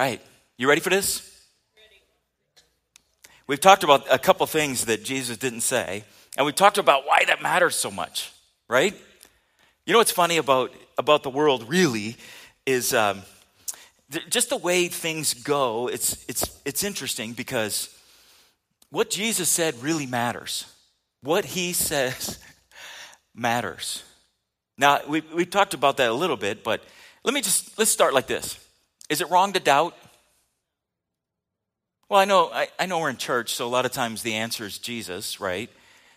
All right, you ready for this? We've talked about a couple things that Jesus didn't say, and we've talked about why that matters so much, right? You know what's funny about, about the world, really, is um, th- just the way things go. It's, it's, it's interesting because what Jesus said really matters. What he says matters. Now, we, we talked about that a little bit, but let me just, let's start like this. Is it wrong to doubt? Well, I know, I, I know we're in church, so a lot of times the answer is Jesus, right?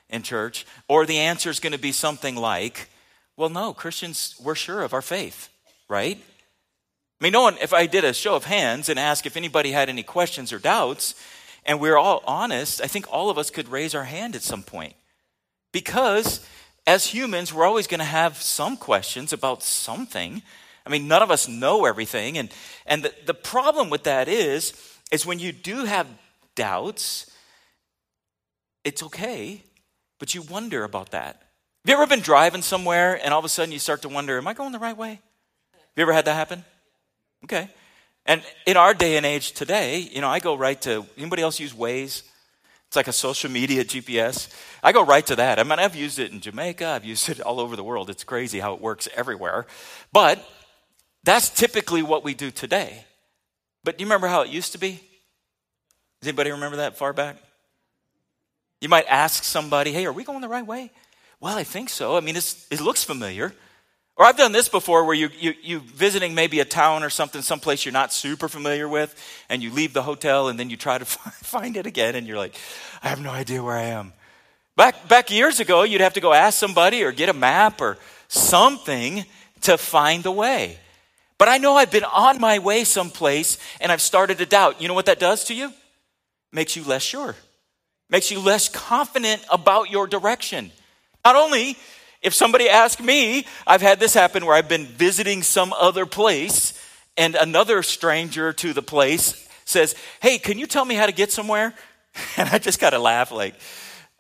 In church. Or the answer is going to be something like, well, no, Christians, we're sure of our faith, right? I mean, no one, if I did a show of hands and asked if anybody had any questions or doubts, and we're all honest, I think all of us could raise our hand at some point. Because as humans, we're always going to have some questions about something. I mean, none of us know everything. And, and the, the problem with that is, is when you do have doubts, it's okay, but you wonder about that. Have you ever been driving somewhere and all of a sudden you start to wonder, am I going the right way? Have you ever had that happen? Okay. And in our day and age today, you know, I go right to anybody else use Waze? It's like a social media GPS. I go right to that. I mean, I've used it in Jamaica, I've used it all over the world. It's crazy how it works everywhere. But that's typically what we do today. But do you remember how it used to be? Does anybody remember that far back? You might ask somebody, hey, are we going the right way? Well, I think so. I mean, it looks familiar. Or I've done this before where you, you, you visiting maybe a town or something, someplace you're not super familiar with, and you leave the hotel and then you try to find it again and you're like, I have no idea where I am. Back, back years ago, you'd have to go ask somebody or get a map or something to find the way. But I know I've been on my way someplace and I've started to doubt. You know what that does to you? Makes you less sure, makes you less confident about your direction. Not only if somebody asks me, I've had this happen where I've been visiting some other place and another stranger to the place says, Hey, can you tell me how to get somewhere? And I just got to laugh like,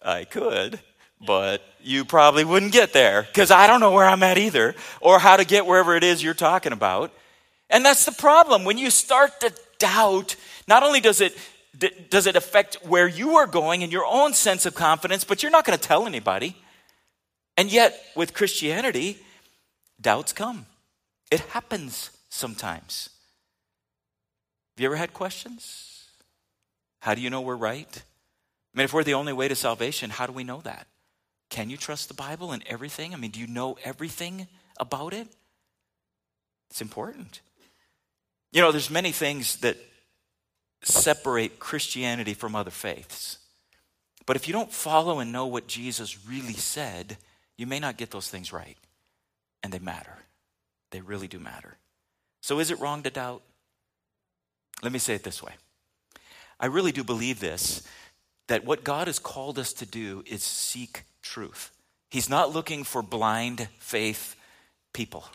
I could, but you probably wouldn't get there because I don't know where I'm at either or how to get wherever it is you're talking about. And that's the problem. When you start to doubt, not only does it does it affect where you are going and your own sense of confidence, but you're not going to tell anybody. And yet, with Christianity, doubts come. It happens sometimes. Have you ever had questions? How do you know we're right? I mean, if we're the only way to salvation, how do we know that? Can you trust the Bible and everything? I mean, do you know everything about it? It's important. You know, there's many things that separate Christianity from other faiths. But if you don't follow and know what Jesus really said, you may not get those things right. And they matter. They really do matter. So is it wrong to doubt? Let me say it this way. I really do believe this that what God has called us to do is seek truth. He's not looking for blind faith people.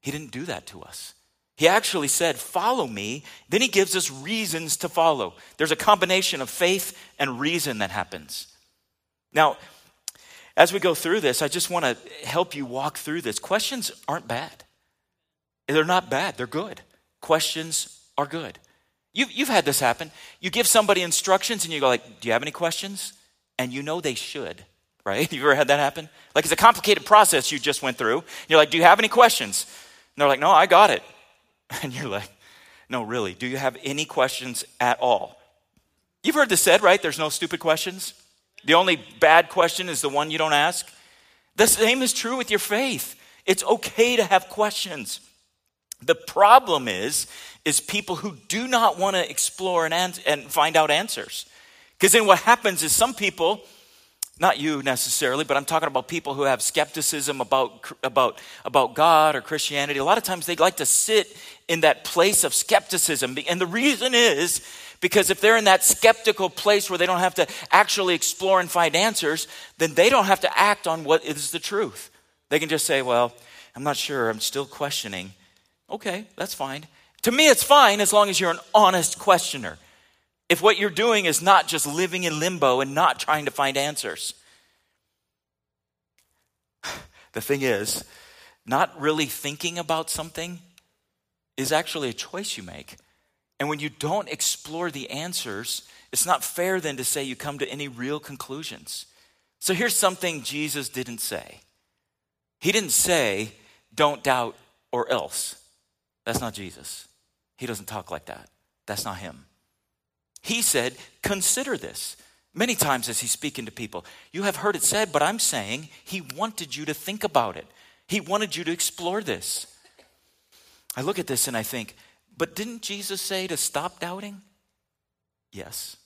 He didn't do that to us. He actually said, Follow me. Then he gives us reasons to follow. There's a combination of faith and reason that happens. Now, as we go through this, I just want to help you walk through this. Questions aren't bad, they're not bad, they're good. Questions are good. You've, you've had this happen. You give somebody instructions and you go like, do you have any questions? And you know they should right? You ever had that happen? Like it's a complicated process you just went through. You're like, do you have any questions? And they're like, no, I got it. And you're like, no, really, do you have any questions at all? You've heard this said, right? There's no stupid questions. The only bad question is the one you don't ask. The same is true with your faith. It's okay to have questions. The problem is, is people who do not want to explore and, and find out answers. Because then what happens is some people, not you necessarily, but I'm talking about people who have skepticism about, about, about God or Christianity. A lot of times they like to sit in that place of skepticism. And the reason is because if they're in that skeptical place where they don't have to actually explore and find answers, then they don't have to act on what is the truth. They can just say, Well, I'm not sure, I'm still questioning. Okay, that's fine. To me, it's fine as long as you're an honest questioner if what you're doing is not just living in limbo and not trying to find answers. The thing is, not really thinking about something is actually a choice you make. And when you don't explore the answers, it's not fair then to say you come to any real conclusions. So here's something Jesus didn't say He didn't say, don't doubt or else. That's not Jesus. He doesn't talk like that. That's not him. He said, consider this. Many times as he's speaking to people, you have heard it said, but I'm saying he wanted you to think about it. He wanted you to explore this. I look at this and I think, but didn't Jesus say to stop doubting? Yes.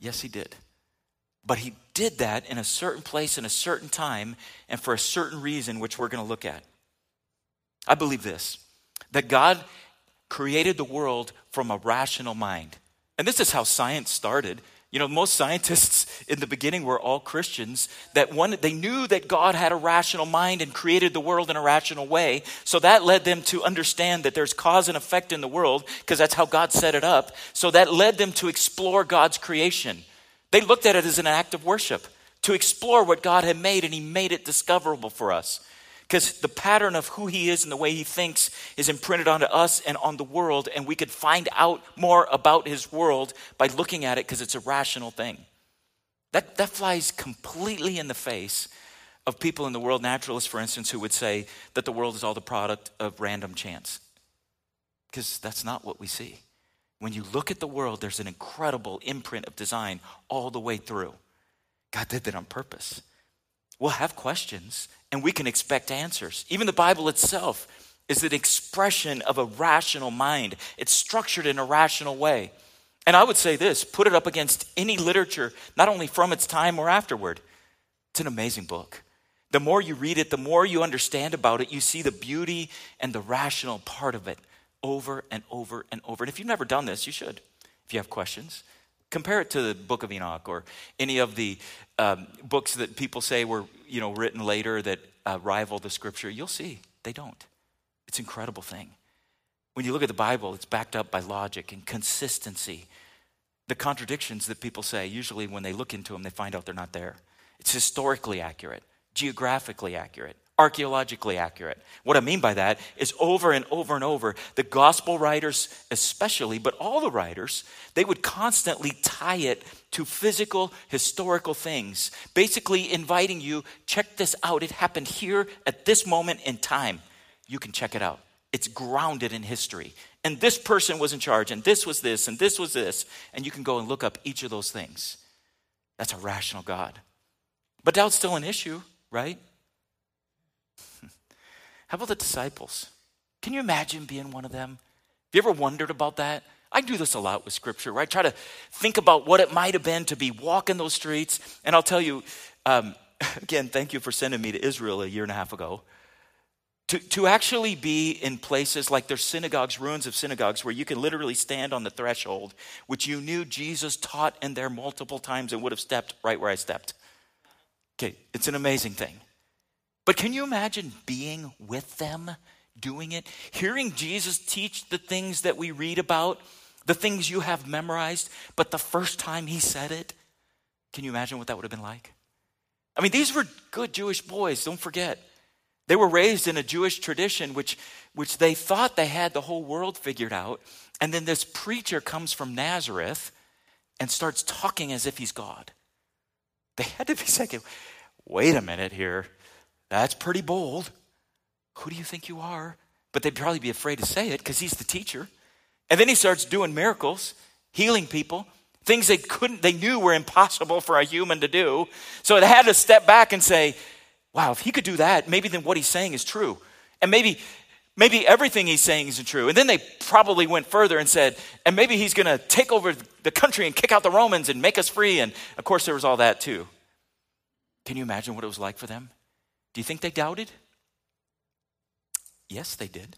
Yes, he did. But he did that in a certain place, in a certain time, and for a certain reason, which we're going to look at. I believe this that God created the world from a rational mind. And this is how science started. You know, most scientists in the beginning were all Christians that one they knew that God had a rational mind and created the world in a rational way. So that led them to understand that there's cause and effect in the world because that's how God set it up. So that led them to explore God's creation. They looked at it as an act of worship to explore what God had made and he made it discoverable for us because the pattern of who he is and the way he thinks is imprinted onto us and on the world, and we could find out more about his world by looking at it because it's a rational thing. That, that flies completely in the face of people in the world, naturalists, for instance, who would say that the world is all the product of random chance. Because that's not what we see. When you look at the world, there's an incredible imprint of design all the way through. God did that on purpose. We'll have questions and we can expect answers. Even the Bible itself is an expression of a rational mind, it's structured in a rational way. And I would say this put it up against any literature, not only from its time or afterward. It's an amazing book. The more you read it, the more you understand about it, you see the beauty and the rational part of it over and over and over. And if you've never done this, you should. If you have questions, compare it to the book of Enoch or any of the um, books that people say were you know, written later that uh, rival the scripture, you'll see they don't. It's an incredible thing. When you look at the Bible, it's backed up by logic and consistency. The contradictions that people say, usually when they look into them, they find out they're not there. It's historically accurate, geographically accurate, archaeologically accurate. What I mean by that is over and over and over, the gospel writers, especially, but all the writers, they would constantly tie it to physical, historical things, basically inviting you, check this out. It happened here at this moment in time. You can check it out. It's grounded in history. And this person was in charge, and this was this, and this was this. And you can go and look up each of those things. That's a rational God. But doubt's still an issue, right? How about the disciples? Can you imagine being one of them? Have you ever wondered about that? I do this a lot with scripture, right? Try to think about what it might have been to be walking those streets. And I'll tell you, um, again, thank you for sending me to Israel a year and a half ago. To, to actually be in places like there's synagogues, ruins of synagogues, where you can literally stand on the threshold, which you knew Jesus taught in there multiple times and would have stepped right where I stepped. Okay, it's an amazing thing. But can you imagine being with them, doing it, hearing Jesus teach the things that we read about, the things you have memorized, but the first time he said it? Can you imagine what that would have been like? I mean, these were good Jewish boys, don't forget. They were raised in a Jewish tradition which, which they thought they had the whole world figured out. And then this preacher comes from Nazareth and starts talking as if he's God. They had to be saying, wait a minute here. That's pretty bold. Who do you think you are? But they'd probably be afraid to say it because he's the teacher. And then he starts doing miracles, healing people, things they couldn't, they knew were impossible for a human to do. So they had to step back and say, wow, if he could do that, maybe then what he's saying is true. And maybe maybe everything he's saying isn't true. And then they probably went further and said, and maybe he's going to take over the country and kick out the Romans and make us free. And of course, there was all that too. Can you imagine what it was like for them? Do you think they doubted? Yes, they did.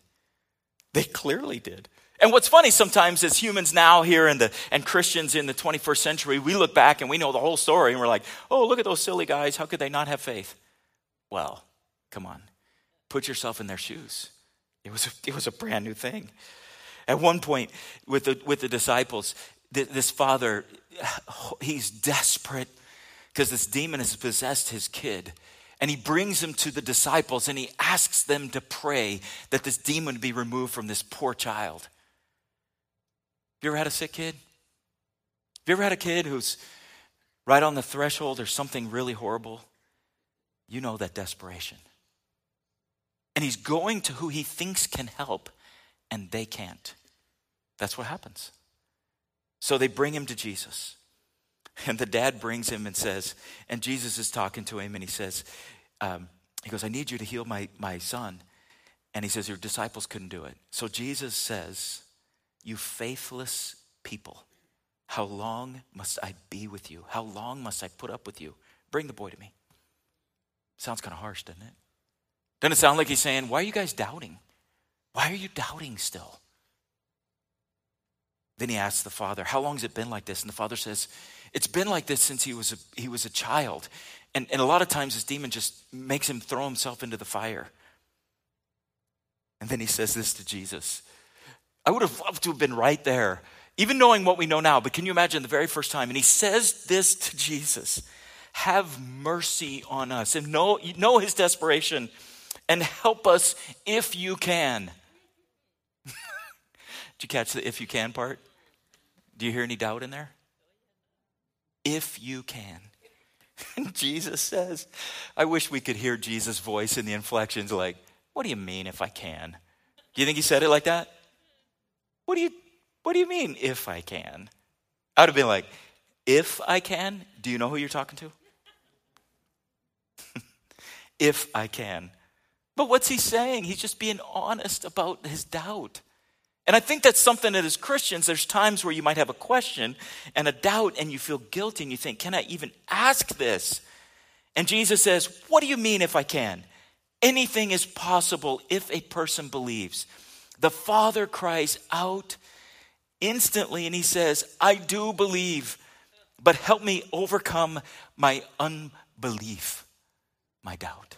They clearly did. And what's funny sometimes as humans now here in the and Christians in the 21st century, we look back and we know the whole story and we're like, "Oh, look at those silly guys. How could they not have faith?" Well, come on. Put yourself in their shoes. It was a, it was a brand new thing. At one point with the with the disciples, this father he's desperate because this demon has possessed his kid and he brings him to the disciples and he asks them to pray that this demon be removed from this poor child. Have you ever had a sick kid? Have you ever had a kid who's right on the threshold or something really horrible? You know that desperation. And he's going to who he thinks can help, and they can't. That's what happens. So they bring him to Jesus. And the dad brings him and says, and Jesus is talking to him, and he says, um, he goes, I need you to heal my, my son. And he says, Your disciples couldn't do it. So Jesus says, You faithless people, how long must I be with you? How long must I put up with you? Bring the boy to me. Sounds kind of harsh, doesn't it? Doesn't it sound like he's saying, Why are you guys doubting? Why are you doubting still? Then he asks the father, How long has it been like this? And the father says, It's been like this since he was a, he was a child. And, and a lot of times this demon just makes him throw himself into the fire. And then he says this to Jesus I would have loved to have been right there, even knowing what we know now. But can you imagine the very first time? And he says this to Jesus Have mercy on us and know, know his desperation and help us if you can. Did you catch the if you can part? Do you hear any doubt in there? If you can. And Jesus says, I wish we could hear Jesus' voice in the inflections like, What do you mean if I can? Do you think he said it like that? What do you what do you mean if I can? I would have been like, if I can, do you know who you're talking to? if I can. But what's he saying? He's just being honest about his doubt. And I think that's something that as Christians, there's times where you might have a question and a doubt and you feel guilty and you think, can I even ask this? And Jesus says, What do you mean if I can? Anything is possible if a person believes. The Father cries out instantly and he says, I do believe, but help me overcome my unbelief, my doubt.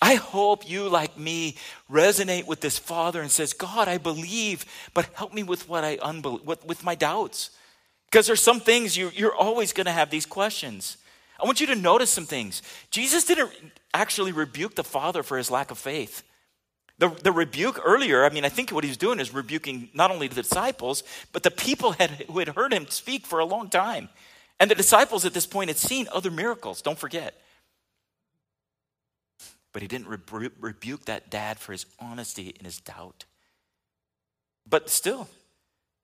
I hope you, like me, resonate with this father and says, God, I believe, but help me with what I unbelieve, with, with my doubts. Because there's some things you, you're always going to have these questions. I want you to notice some things. Jesus didn't actually rebuke the father for his lack of faith. The, the rebuke earlier, I mean, I think what he's doing is rebuking not only the disciples, but the people had, who had heard him speak for a long time. And the disciples at this point had seen other miracles, don't forget. But he didn't rebu- rebuke that dad for his honesty and his doubt. But still,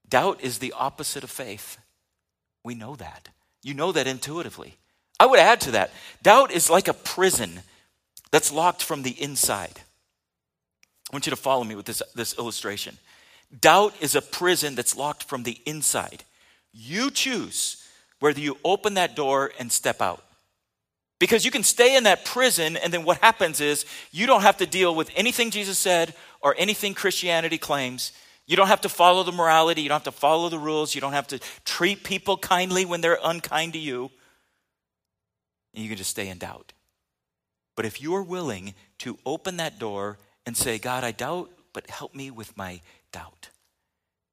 doubt is the opposite of faith. We know that. You know that intuitively. I would add to that doubt is like a prison that's locked from the inside. I want you to follow me with this, this illustration. Doubt is a prison that's locked from the inside. You choose whether you open that door and step out. Because you can stay in that prison, and then what happens is you don't have to deal with anything Jesus said or anything Christianity claims. You don't have to follow the morality. You don't have to follow the rules. You don't have to treat people kindly when they're unkind to you. And you can just stay in doubt. But if you are willing to open that door and say, God, I doubt, but help me with my doubt.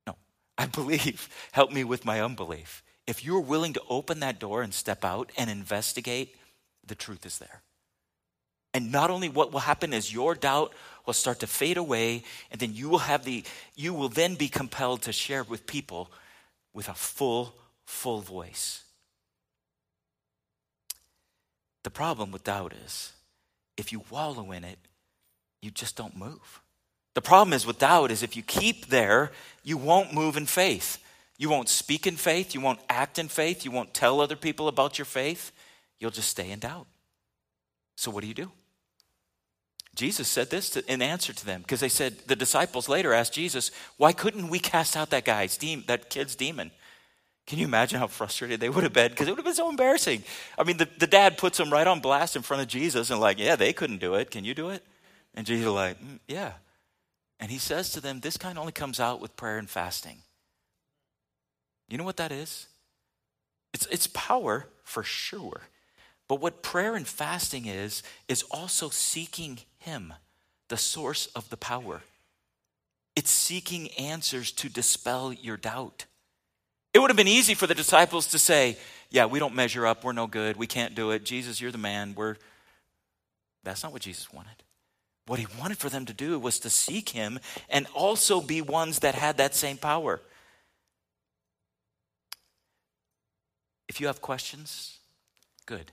No, I believe, help me with my unbelief. If you're willing to open that door and step out and investigate, the truth is there. And not only what will happen is your doubt will start to fade away, and then you will have the you will then be compelled to share with people with a full, full voice. The problem with doubt is if you wallow in it, you just don't move. The problem is with doubt is if you keep there, you won't move in faith. You won't speak in faith, you won't act in faith, you won't tell other people about your faith you'll just stay in doubt. So, what do you do? Jesus said this to, in answer to them because they said, the disciples later asked Jesus, Why couldn't we cast out that guy's demon, that kid's demon? Can you imagine how frustrated they would have been? Because it would have been so embarrassing. I mean, the, the dad puts them right on blast in front of Jesus and, like, yeah, they couldn't do it. Can you do it? And Jesus, like, mm, yeah. And he says to them, This kind only comes out with prayer and fasting. You know what that is? It's, it's power for sure. But what prayer and fasting is, is also seeking Him, the source of the power. It's seeking answers to dispel your doubt. It would have been easy for the disciples to say, Yeah, we don't measure up. We're no good. We can't do it. Jesus, you're the man. We're. That's not what Jesus wanted. What he wanted for them to do was to seek him and also be ones that had that same power. If you have questions, good.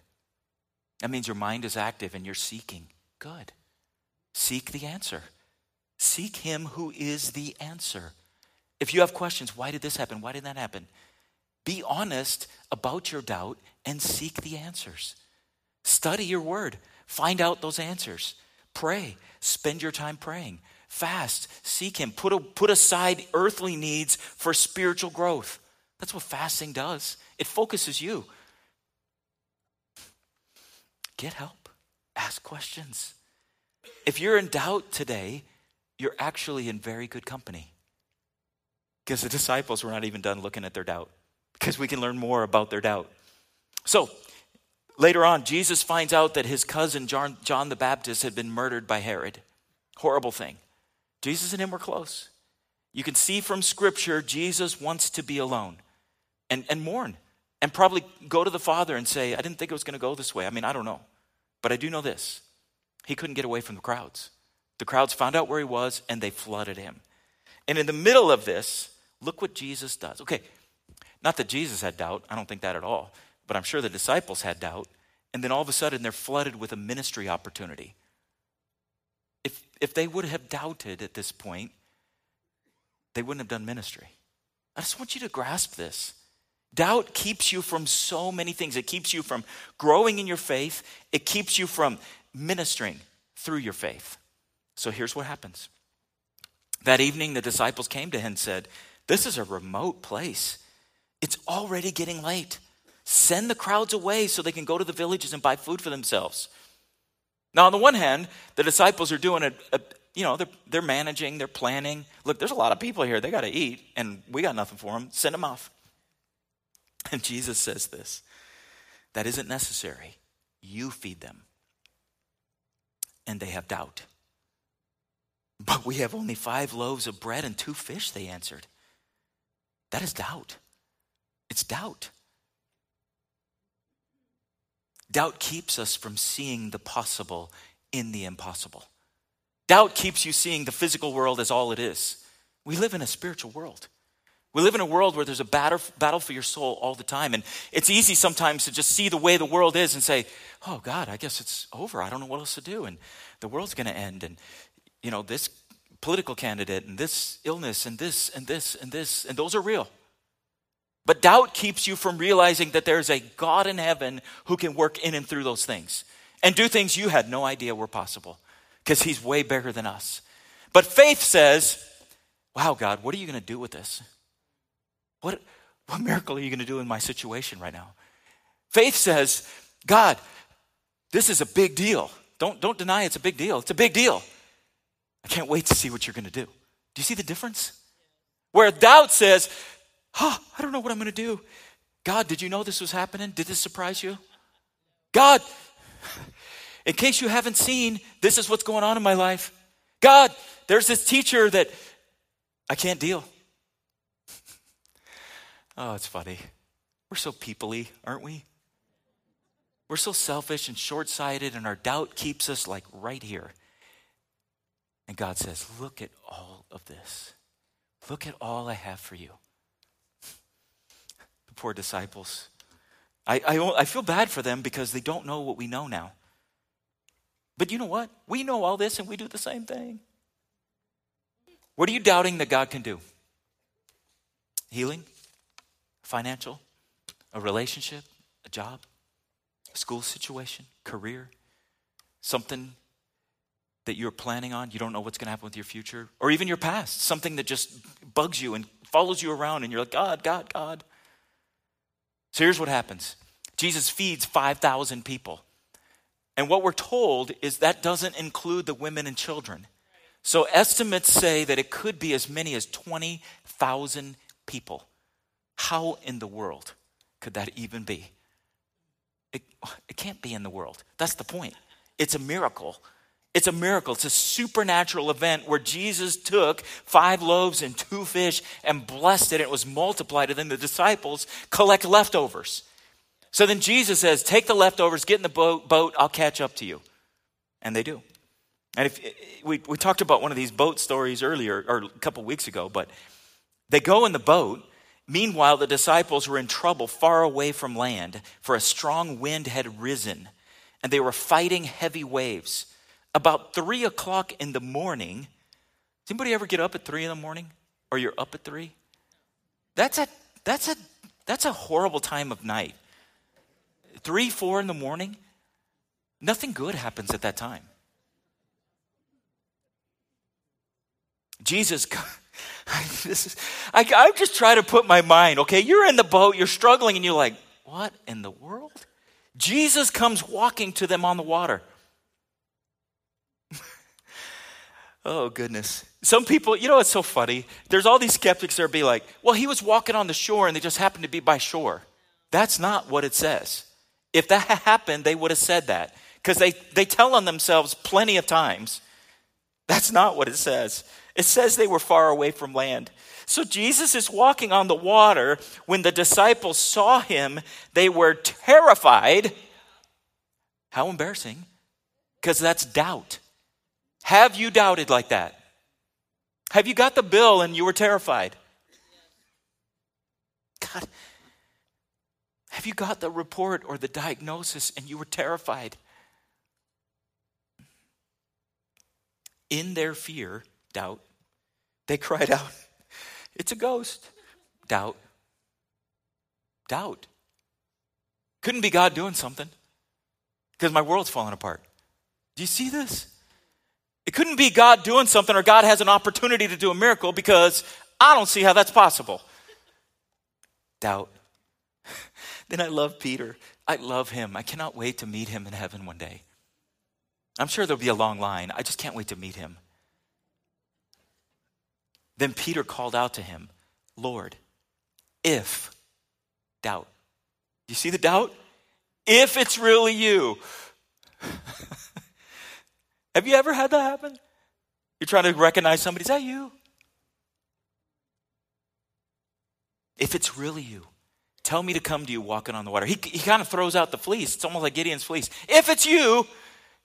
That means your mind is active and you're seeking. Good. Seek the answer. Seek Him who is the answer. If you have questions, why did this happen? Why did that happen? Be honest about your doubt and seek the answers. Study your word, find out those answers. Pray, spend your time praying. Fast, seek Him. Put, a, put aside earthly needs for spiritual growth. That's what fasting does, it focuses you. Get help, ask questions. If you're in doubt today, you're actually in very good company. Because the disciples were not even done looking at their doubt, because we can learn more about their doubt. So, later on, Jesus finds out that his cousin, John, John the Baptist, had been murdered by Herod. Horrible thing. Jesus and him were close. You can see from Scripture, Jesus wants to be alone and, and mourn and probably go to the Father and say, I didn't think it was going to go this way. I mean, I don't know. But I do know this he couldn't get away from the crowds. The crowds found out where he was and they flooded him. And in the middle of this, look what Jesus does. Okay, not that Jesus had doubt, I don't think that at all, but I'm sure the disciples had doubt. And then all of a sudden, they're flooded with a ministry opportunity. If, if they would have doubted at this point, they wouldn't have done ministry. I just want you to grasp this. Doubt keeps you from so many things. It keeps you from growing in your faith, it keeps you from ministering through your faith. So here's what happens. That evening, the disciples came to him and said, This is a remote place. It's already getting late. Send the crowds away so they can go to the villages and buy food for themselves. Now, on the one hand, the disciples are doing a you know, they're, they're managing, they're planning. Look, there's a lot of people here. They got to eat, and we got nothing for them. Send them off. And Jesus says this that isn't necessary. You feed them. And they have doubt. But we have only five loaves of bread and two fish, they answered. That is doubt. It's doubt. Doubt keeps us from seeing the possible in the impossible. Doubt keeps you seeing the physical world as all it is. We live in a spiritual world. We live in a world where there's a battle, battle for your soul all the time. And it's easy sometimes to just see the way the world is and say, oh, God, I guess it's over. I don't know what else to do. And the world's going to end. And you know, this political candidate and this illness and this and this and this, and those are real. But doubt keeps you from realizing that there's a God in heaven who can work in and through those things and do things you had no idea were possible because he's way bigger than us. But faith says, wow, God, what are you going to do with this? What, what miracle are you going to do in my situation right now? Faith says, God, this is a big deal. Don't, don't deny it's a big deal. It's a big deal. I can't wait to see what you're going to do. Do you see the difference? Where doubt says, oh, I don't know what I'm going to do. God, did you know this was happening? Did this surprise you? God, in case you haven't seen, this is what's going on in my life. God, there's this teacher that I can't deal. Oh, it's funny. We're so peoply, aren't we? We're so selfish and short sighted, and our doubt keeps us like right here. And God says, Look at all of this. Look at all I have for you. The poor disciples. I, I, I, feel bad for them because they don't know what we know now. But you know what? We know all this and we do the same thing. What are you doubting that God can do? Healing? Financial? A relationship? A job? A school situation? Career? Something that you're planning on, you don't know what's going to happen with your future, or even your past, something that just bugs you and follows you around, and you're like, God, God, God. So here's what happens Jesus feeds 5,000 people. And what we're told is that doesn't include the women and children. So estimates say that it could be as many as 20,000 people. How in the world could that even be? It, it can't be in the world. That's the point. It's a miracle it's a miracle. It's a supernatural event where Jesus took five loaves and two fish and blessed it. And it was multiplied. And then the disciples collect leftovers. So then Jesus says, Take the leftovers, get in the boat, boat I'll catch up to you. And they do. And if we, we talked about one of these boat stories earlier, or a couple weeks ago, but they go in the boat, Meanwhile, the disciples were in trouble far away from land, for a strong wind had risen, and they were fighting heavy waves. About three o'clock in the morning, does anybody ever get up at three in the morning? Or you're up at three? That's a that's a that's a horrible time of night. Three, four in the morning, nothing good happens at that time. Jesus, this is, I, I just try to put my mind, okay, you're in the boat, you're struggling, and you're like, what in the world? Jesus comes walking to them on the water. oh, goodness. Some people, you know it's so funny? There's all these skeptics that be like, well, he was walking on the shore and they just happened to be by shore. That's not what it says. If that happened, they would have said that because they, they tell on themselves plenty of times. That's not what it says. It says they were far away from land. So Jesus is walking on the water. When the disciples saw him, they were terrified. How embarrassing, because that's doubt. Have you doubted like that? Have you got the bill and you were terrified? God, have you got the report or the diagnosis and you were terrified? In their fear, doubt, they cried out, It's a ghost. Doubt. Doubt. Couldn't be God doing something because my world's falling apart. Do you see this? It couldn't be God doing something or God has an opportunity to do a miracle because I don't see how that's possible. Doubt. then I love Peter. I love him. I cannot wait to meet him in heaven one day. I'm sure there'll be a long line. I just can't wait to meet him. Then Peter called out to him, Lord, if doubt. You see the doubt? If it's really you. Have you ever had that happen? You're trying to recognize somebody. Is that you? If it's really you, tell me to come to you walking on the water. He, he kind of throws out the fleece. It's almost like Gideon's fleece. If it's you,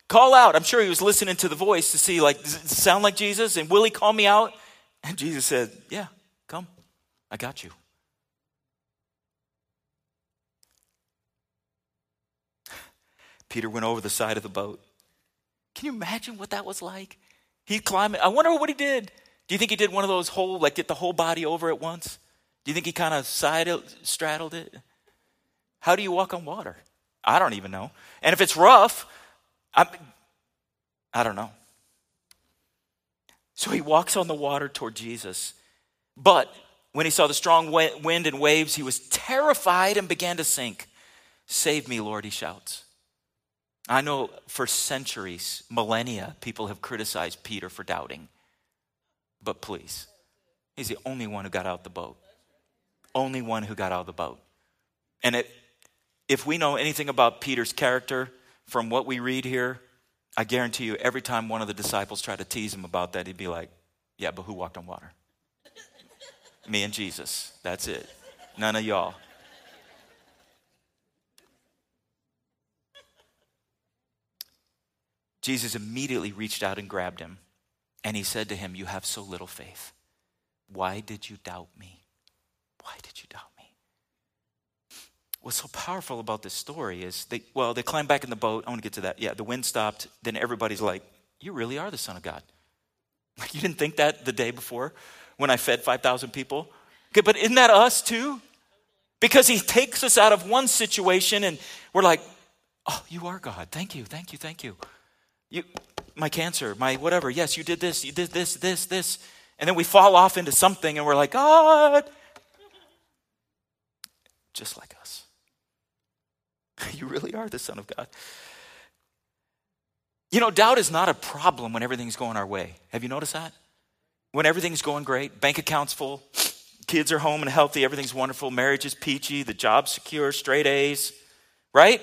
call out. I'm sure he was listening to the voice to see, like, does it sound like Jesus? And will he call me out? And Jesus said, Yeah, come. I got you. Peter went over the side of the boat. Can you imagine what that was like? He climbed. I wonder what he did. Do you think he did one of those whole, like get the whole body over at once? Do you think he kind of side straddled it? How do you walk on water? I don't even know. And if it's rough, I, I don't know. So he walks on the water toward Jesus. But when he saw the strong wind and waves, he was terrified and began to sink. Save me, Lord, he shouts. I know for centuries, millennia, people have criticized Peter for doubting. But please, he's the only one who got out the boat. Only one who got out of the boat. And it, if we know anything about Peter's character from what we read here, I guarantee you, every time one of the disciples tried to tease him about that, he'd be like, Yeah, but who walked on water? Me and Jesus. That's it. None of y'all. Jesus immediately reached out and grabbed him, and he said to him, You have so little faith. Why did you doubt me? Why did you doubt what's so powerful about this story is they, well, they climb back in the boat. I want to get to that. Yeah, the wind stopped. Then everybody's like, You really are the Son of God. Like, you didn't think that the day before when I fed 5,000 people? Okay, but isn't that us too? Because he takes us out of one situation and we're like, Oh, you are God. Thank you, thank you, thank you. You, my cancer, my whatever. Yes, you did this, you did this, this, this. And then we fall off into something and we're like, God. Just like us. You really are the Son of God. You know, doubt is not a problem when everything's going our way. Have you noticed that? When everything's going great, bank account's full, kids are home and healthy, everything's wonderful, marriage is peachy, the job's secure, straight A's, right?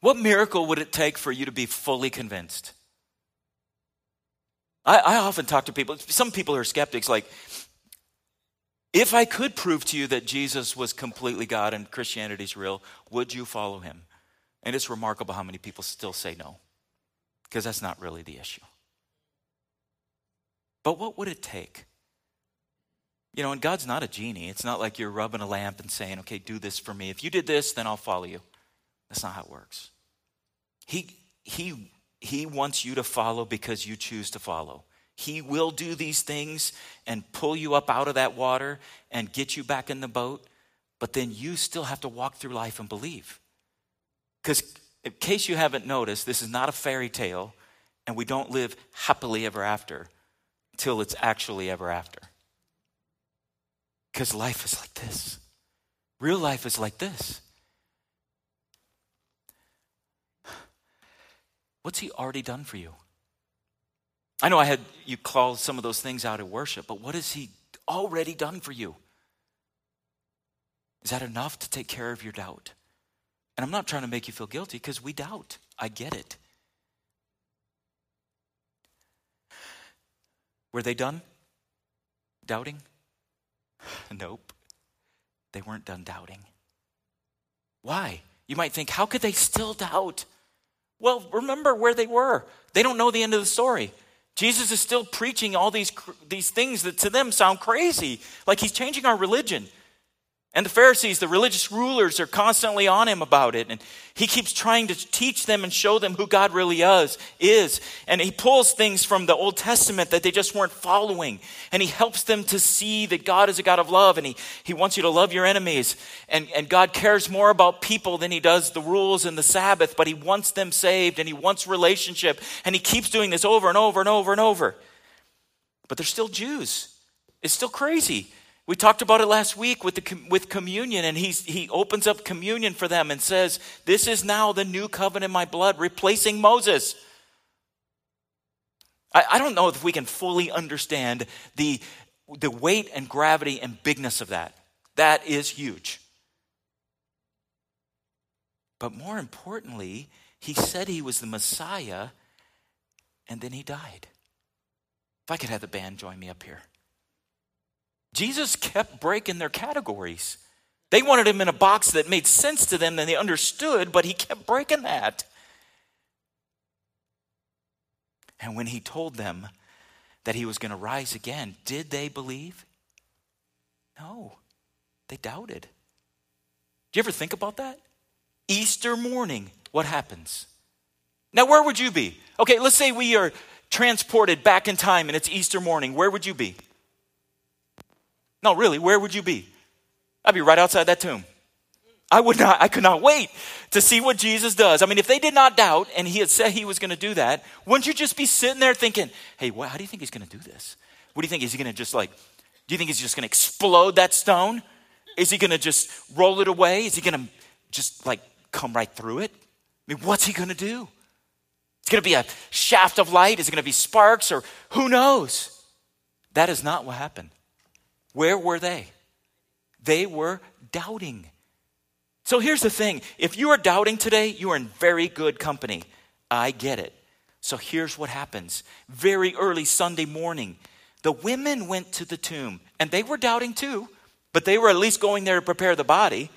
What miracle would it take for you to be fully convinced? I, I often talk to people, some people are skeptics, like, if I could prove to you that Jesus was completely God and Christianity is real, would you follow him? And it's remarkable how many people still say no, because that's not really the issue. But what would it take? You know, and God's not a genie. It's not like you're rubbing a lamp and saying, okay, do this for me. If you did this, then I'll follow you. That's not how it works. He, he, he wants you to follow because you choose to follow. He will do these things and pull you up out of that water and get you back in the boat, but then you still have to walk through life and believe. Because, in case you haven't noticed, this is not a fairy tale, and we don't live happily ever after till it's actually ever after. Because life is like this. Real life is like this. What's he already done for you? I know I had you call some of those things out of worship, but what has he already done for you? Is that enough to take care of your doubt? And I'm not trying to make you feel guilty because we doubt. I get it. Were they done doubting? Nope. They weren't done doubting. Why? You might think, how could they still doubt? Well, remember where they were. They don't know the end of the story. Jesus is still preaching all these, these things that to them sound crazy, like he's changing our religion. And the Pharisees, the religious rulers, are constantly on him about it. And he keeps trying to teach them and show them who God really is, is. And he pulls things from the Old Testament that they just weren't following. And he helps them to see that God is a God of love and he, he wants you to love your enemies. And, and God cares more about people than he does the rules and the Sabbath, but he wants them saved and he wants relationship. And he keeps doing this over and over and over and over. But they're still Jews. It's still crazy. We talked about it last week with, the, with communion, and he's, he opens up communion for them and says, This is now the new covenant in my blood, replacing Moses. I, I don't know if we can fully understand the, the weight and gravity and bigness of that. That is huge. But more importantly, he said he was the Messiah, and then he died. If I could have the band join me up here. Jesus kept breaking their categories. They wanted him in a box that made sense to them and they understood, but he kept breaking that. And when he told them that he was going to rise again, did they believe? No, they doubted. Do you ever think about that? Easter morning, what happens? Now, where would you be? Okay, let's say we are transported back in time and it's Easter morning. Where would you be? No, really, where would you be? I'd be right outside that tomb. I would not, I could not wait to see what Jesus does. I mean, if they did not doubt and he had said he was going to do that, wouldn't you just be sitting there thinking, hey, what, how do you think he's going to do this? What do you think? Is he going to just like, do you think he's just going to explode that stone? Is he going to just roll it away? Is he going to just like come right through it? I mean, what's he going to do? It's going to be a shaft of light? Is it going to be sparks or who knows? That is not what happened. Where were they? They were doubting. So here's the thing if you are doubting today, you are in very good company. I get it. So here's what happens very early Sunday morning, the women went to the tomb, and they were doubting too, but they were at least going there to prepare the body.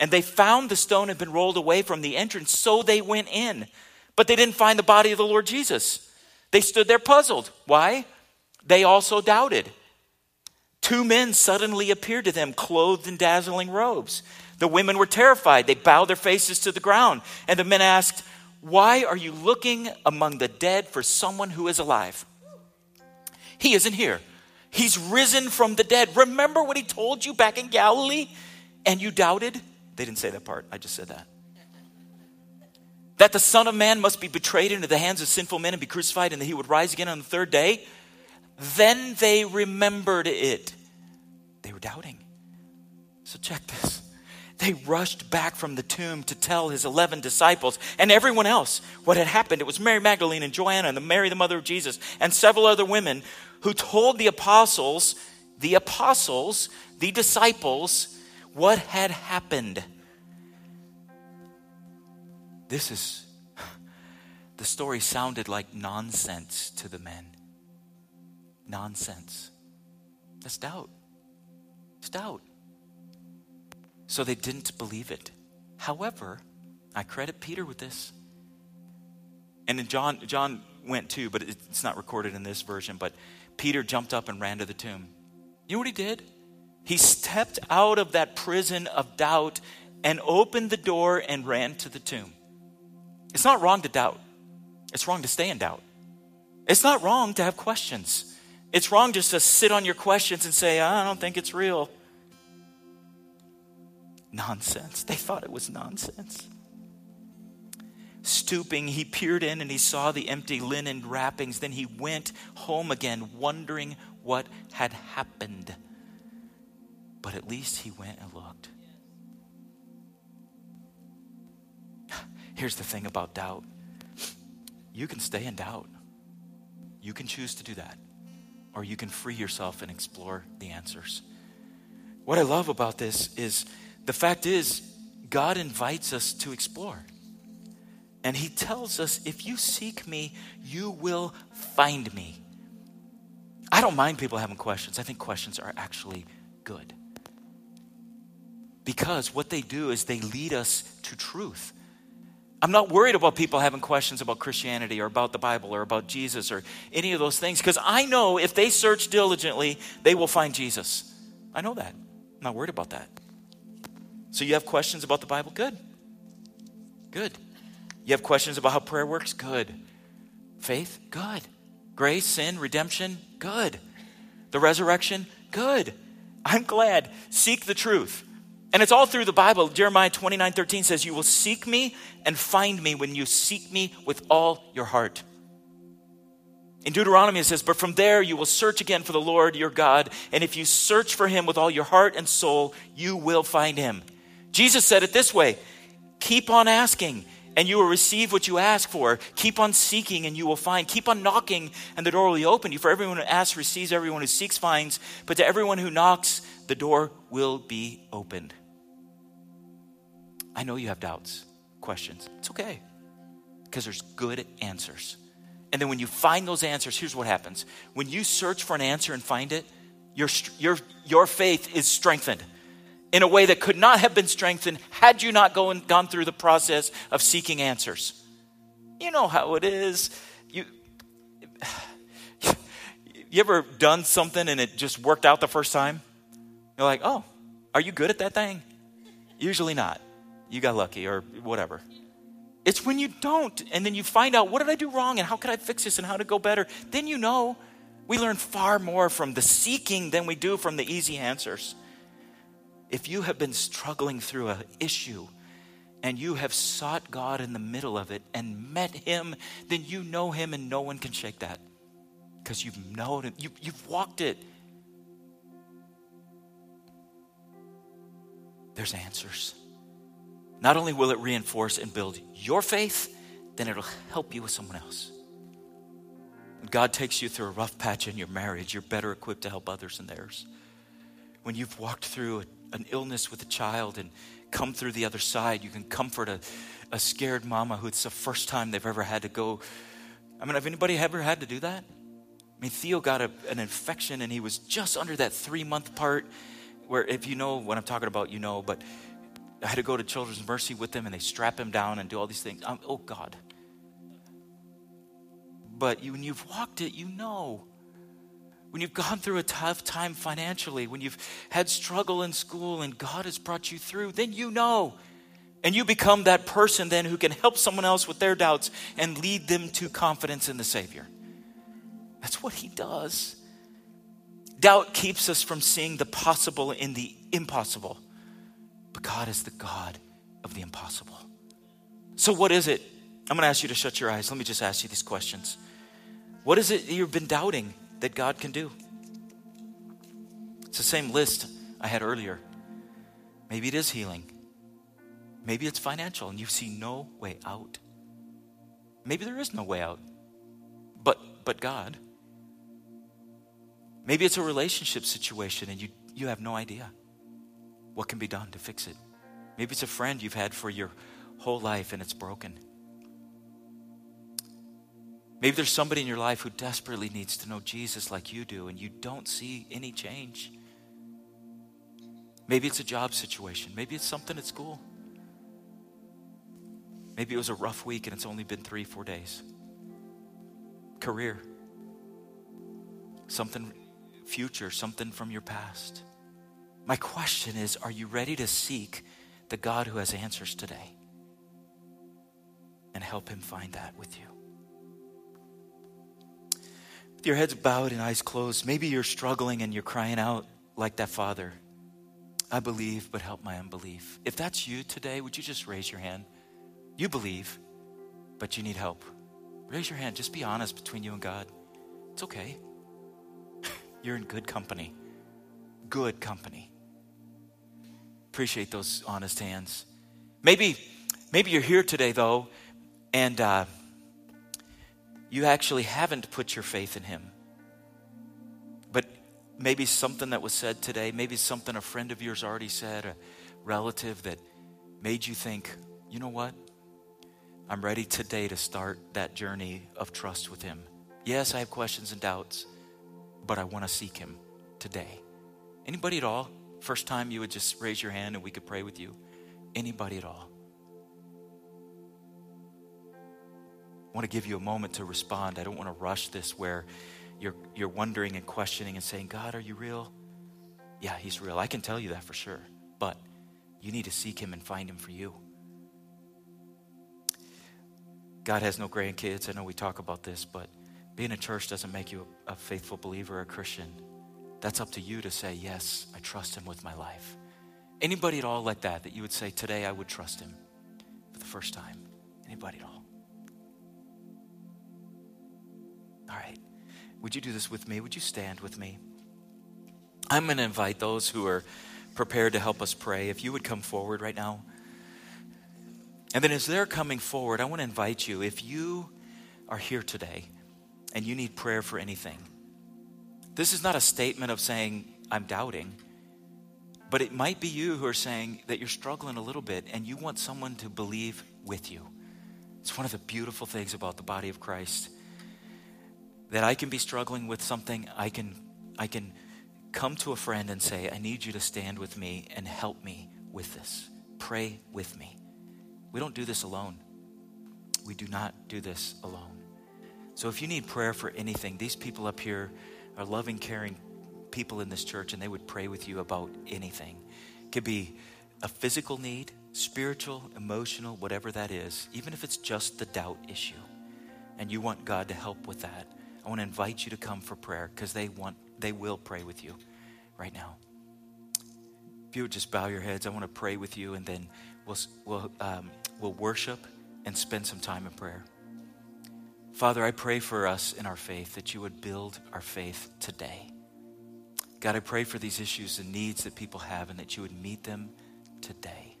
And they found the stone had been rolled away from the entrance, so they went in. But they didn't find the body of the Lord Jesus. They stood there puzzled. Why? They also doubted. Two men suddenly appeared to them, clothed in dazzling robes. The women were terrified. They bowed their faces to the ground. And the men asked, Why are you looking among the dead for someone who is alive? He isn't here. He's risen from the dead. Remember what he told you back in Galilee? And you doubted? They didn't say that part. I just said that. That the Son of Man must be betrayed into the hands of sinful men and be crucified, and that he would rise again on the third day. Then they remembered it. They were doubting. So check this. They rushed back from the tomb to tell his 11 disciples and everyone else what had happened. It was Mary Magdalene and Joanna and the Mary, the mother of Jesus, and several other women who told the apostles, the apostles, the disciples, what had happened. This is, the story sounded like nonsense to the men nonsense. That's doubt. Doubt. So they didn't believe it. However, I credit Peter with this. And John, John went too, but it's not recorded in this version. But Peter jumped up and ran to the tomb. You know what he did? He stepped out of that prison of doubt and opened the door and ran to the tomb. It's not wrong to doubt, it's wrong to stay in doubt. It's not wrong to have questions. It's wrong just to sit on your questions and say, I don't think it's real. Nonsense. They thought it was nonsense. Stooping, he peered in and he saw the empty linen wrappings. Then he went home again, wondering what had happened. But at least he went and looked. Here's the thing about doubt you can stay in doubt. You can choose to do that, or you can free yourself and explore the answers. What I love about this is the fact is, God invites us to explore. And He tells us, if you seek me, you will find me. I don't mind people having questions. I think questions are actually good. Because what they do is they lead us to truth. I'm not worried about people having questions about Christianity or about the Bible or about Jesus or any of those things because I know if they search diligently, they will find Jesus. I know that. I'm not worried about that. So you have questions about the Bible? Good. Good. You have questions about how prayer works? Good. Faith? Good. Grace, sin, redemption? Good. The resurrection? Good. I'm glad. Seek the truth. And it's all through the Bible. Jeremiah 29 13 says, You will seek me and find me when you seek me with all your heart. In Deuteronomy, it says, But from there you will search again for the Lord your God, and if you search for him with all your heart and soul, you will find him. Jesus said it this way Keep on asking, and you will receive what you ask for. Keep on seeking, and you will find. Keep on knocking, and the door will be open. For everyone who asks receives, everyone who seeks finds, but to everyone who knocks, the door will be opened. I know you have doubts, questions. It's okay because there's good answers. And then when you find those answers, here's what happens. When you search for an answer and find it, your, your, your faith is strengthened in a way that could not have been strengthened had you not gone, gone through the process of seeking answers. You know how it is. You, you ever done something and it just worked out the first time? You're like, oh, are you good at that thing? Usually not. You got lucky or whatever. It's when you don't, and then you find out what did I do wrong and how could I fix this and how to go better. Then you know. We learn far more from the seeking than we do from the easy answers. If you have been struggling through an issue and you have sought God in the middle of it and met Him, then you know Him and no one can shake that because you've known Him, you, you've walked it. There's answers. Not only will it reinforce and build your faith, then it'll help you with someone else. When God takes you through a rough patch in your marriage, you're better equipped to help others in theirs. When you've walked through an illness with a child and come through the other side, you can comfort a, a scared mama who it's the first time they've ever had to go. I mean, have anybody ever had to do that? I mean, Theo got a, an infection and he was just under that three month part where if you know what I'm talking about, you know, but I had to go to Children's Mercy with him and they strap him down and do all these things. Um, oh, God. But you, when you've walked it, you know. When you've gone through a tough time financially, when you've had struggle in school and God has brought you through, then you know. And you become that person then who can help someone else with their doubts and lead them to confidence in the Savior. That's what He does. Doubt keeps us from seeing the possible in the impossible. But God is the God of the impossible. So, what is it? I'm going to ask you to shut your eyes. Let me just ask you these questions. What is it you've been doubting that God can do? It's the same list I had earlier. Maybe it is healing. Maybe it's financial and you see no way out. Maybe there is no way out. But but God. Maybe it's a relationship situation and you, you have no idea what can be done to fix it. Maybe it's a friend you've had for your whole life and it's broken. Maybe there's somebody in your life who desperately needs to know Jesus like you do and you don't see any change. Maybe it's a job situation. Maybe it's something at school. Maybe it was a rough week and it's only been three, four days. Career. Something future, something from your past. My question is are you ready to seek the God who has answers today? And help him find that with you. With your heads bowed and eyes closed, maybe you're struggling and you're crying out like that father. I believe, but help my unbelief. If that's you today, would you just raise your hand? You believe, but you need help. Raise your hand. Just be honest between you and God. It's okay. You're in good company. Good company. Appreciate those honest hands. Maybe, maybe you're here today though, and uh, you actually haven't put your faith in Him. But maybe something that was said today, maybe something a friend of yours already said, a relative that made you think, you know what? I'm ready today to start that journey of trust with Him. Yes, I have questions and doubts, but I want to seek Him today. Anybody at all? First time you would just raise your hand and we could pray with you. Anybody at all? Want to give you a moment to respond. I don't want to rush this where you're, you're wondering and questioning and saying, God, are you real? Yeah, He's real. I can tell you that for sure. But you need to seek Him and find Him for you. God has no grandkids. I know we talk about this, but being a church doesn't make you a, a faithful believer or a Christian. That's up to you to say, Yes, I trust Him with my life. Anybody at all like that, that you would say, Today I would trust Him for the first time? Anybody at all? All right. Would you do this with me? Would you stand with me? I'm going to invite those who are prepared to help us pray. If you would come forward right now. And then as they're coming forward, I want to invite you, if you are here today and you need prayer for anything, this is not a statement of saying, I'm doubting, but it might be you who are saying that you're struggling a little bit and you want someone to believe with you. It's one of the beautiful things about the body of Christ that I can be struggling with something, I can, I can come to a friend and say, I need you to stand with me and help me with this. Pray with me. We don't do this alone. We do not do this alone. So if you need prayer for anything, these people up here are loving, caring people in this church, and they would pray with you about anything. It could be a physical need, spiritual, emotional, whatever that is, even if it's just the doubt issue, and you want God to help with that. I want to invite you to come for prayer because they want they will pray with you right now. If you would just bow your heads, I want to pray with you, and then we'll we'll um, we'll worship and spend some time in prayer. Father, I pray for us in our faith that you would build our faith today. God, I pray for these issues and needs that people have and that you would meet them today.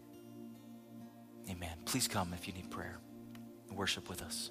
Amen. Please come if you need prayer. Worship with us.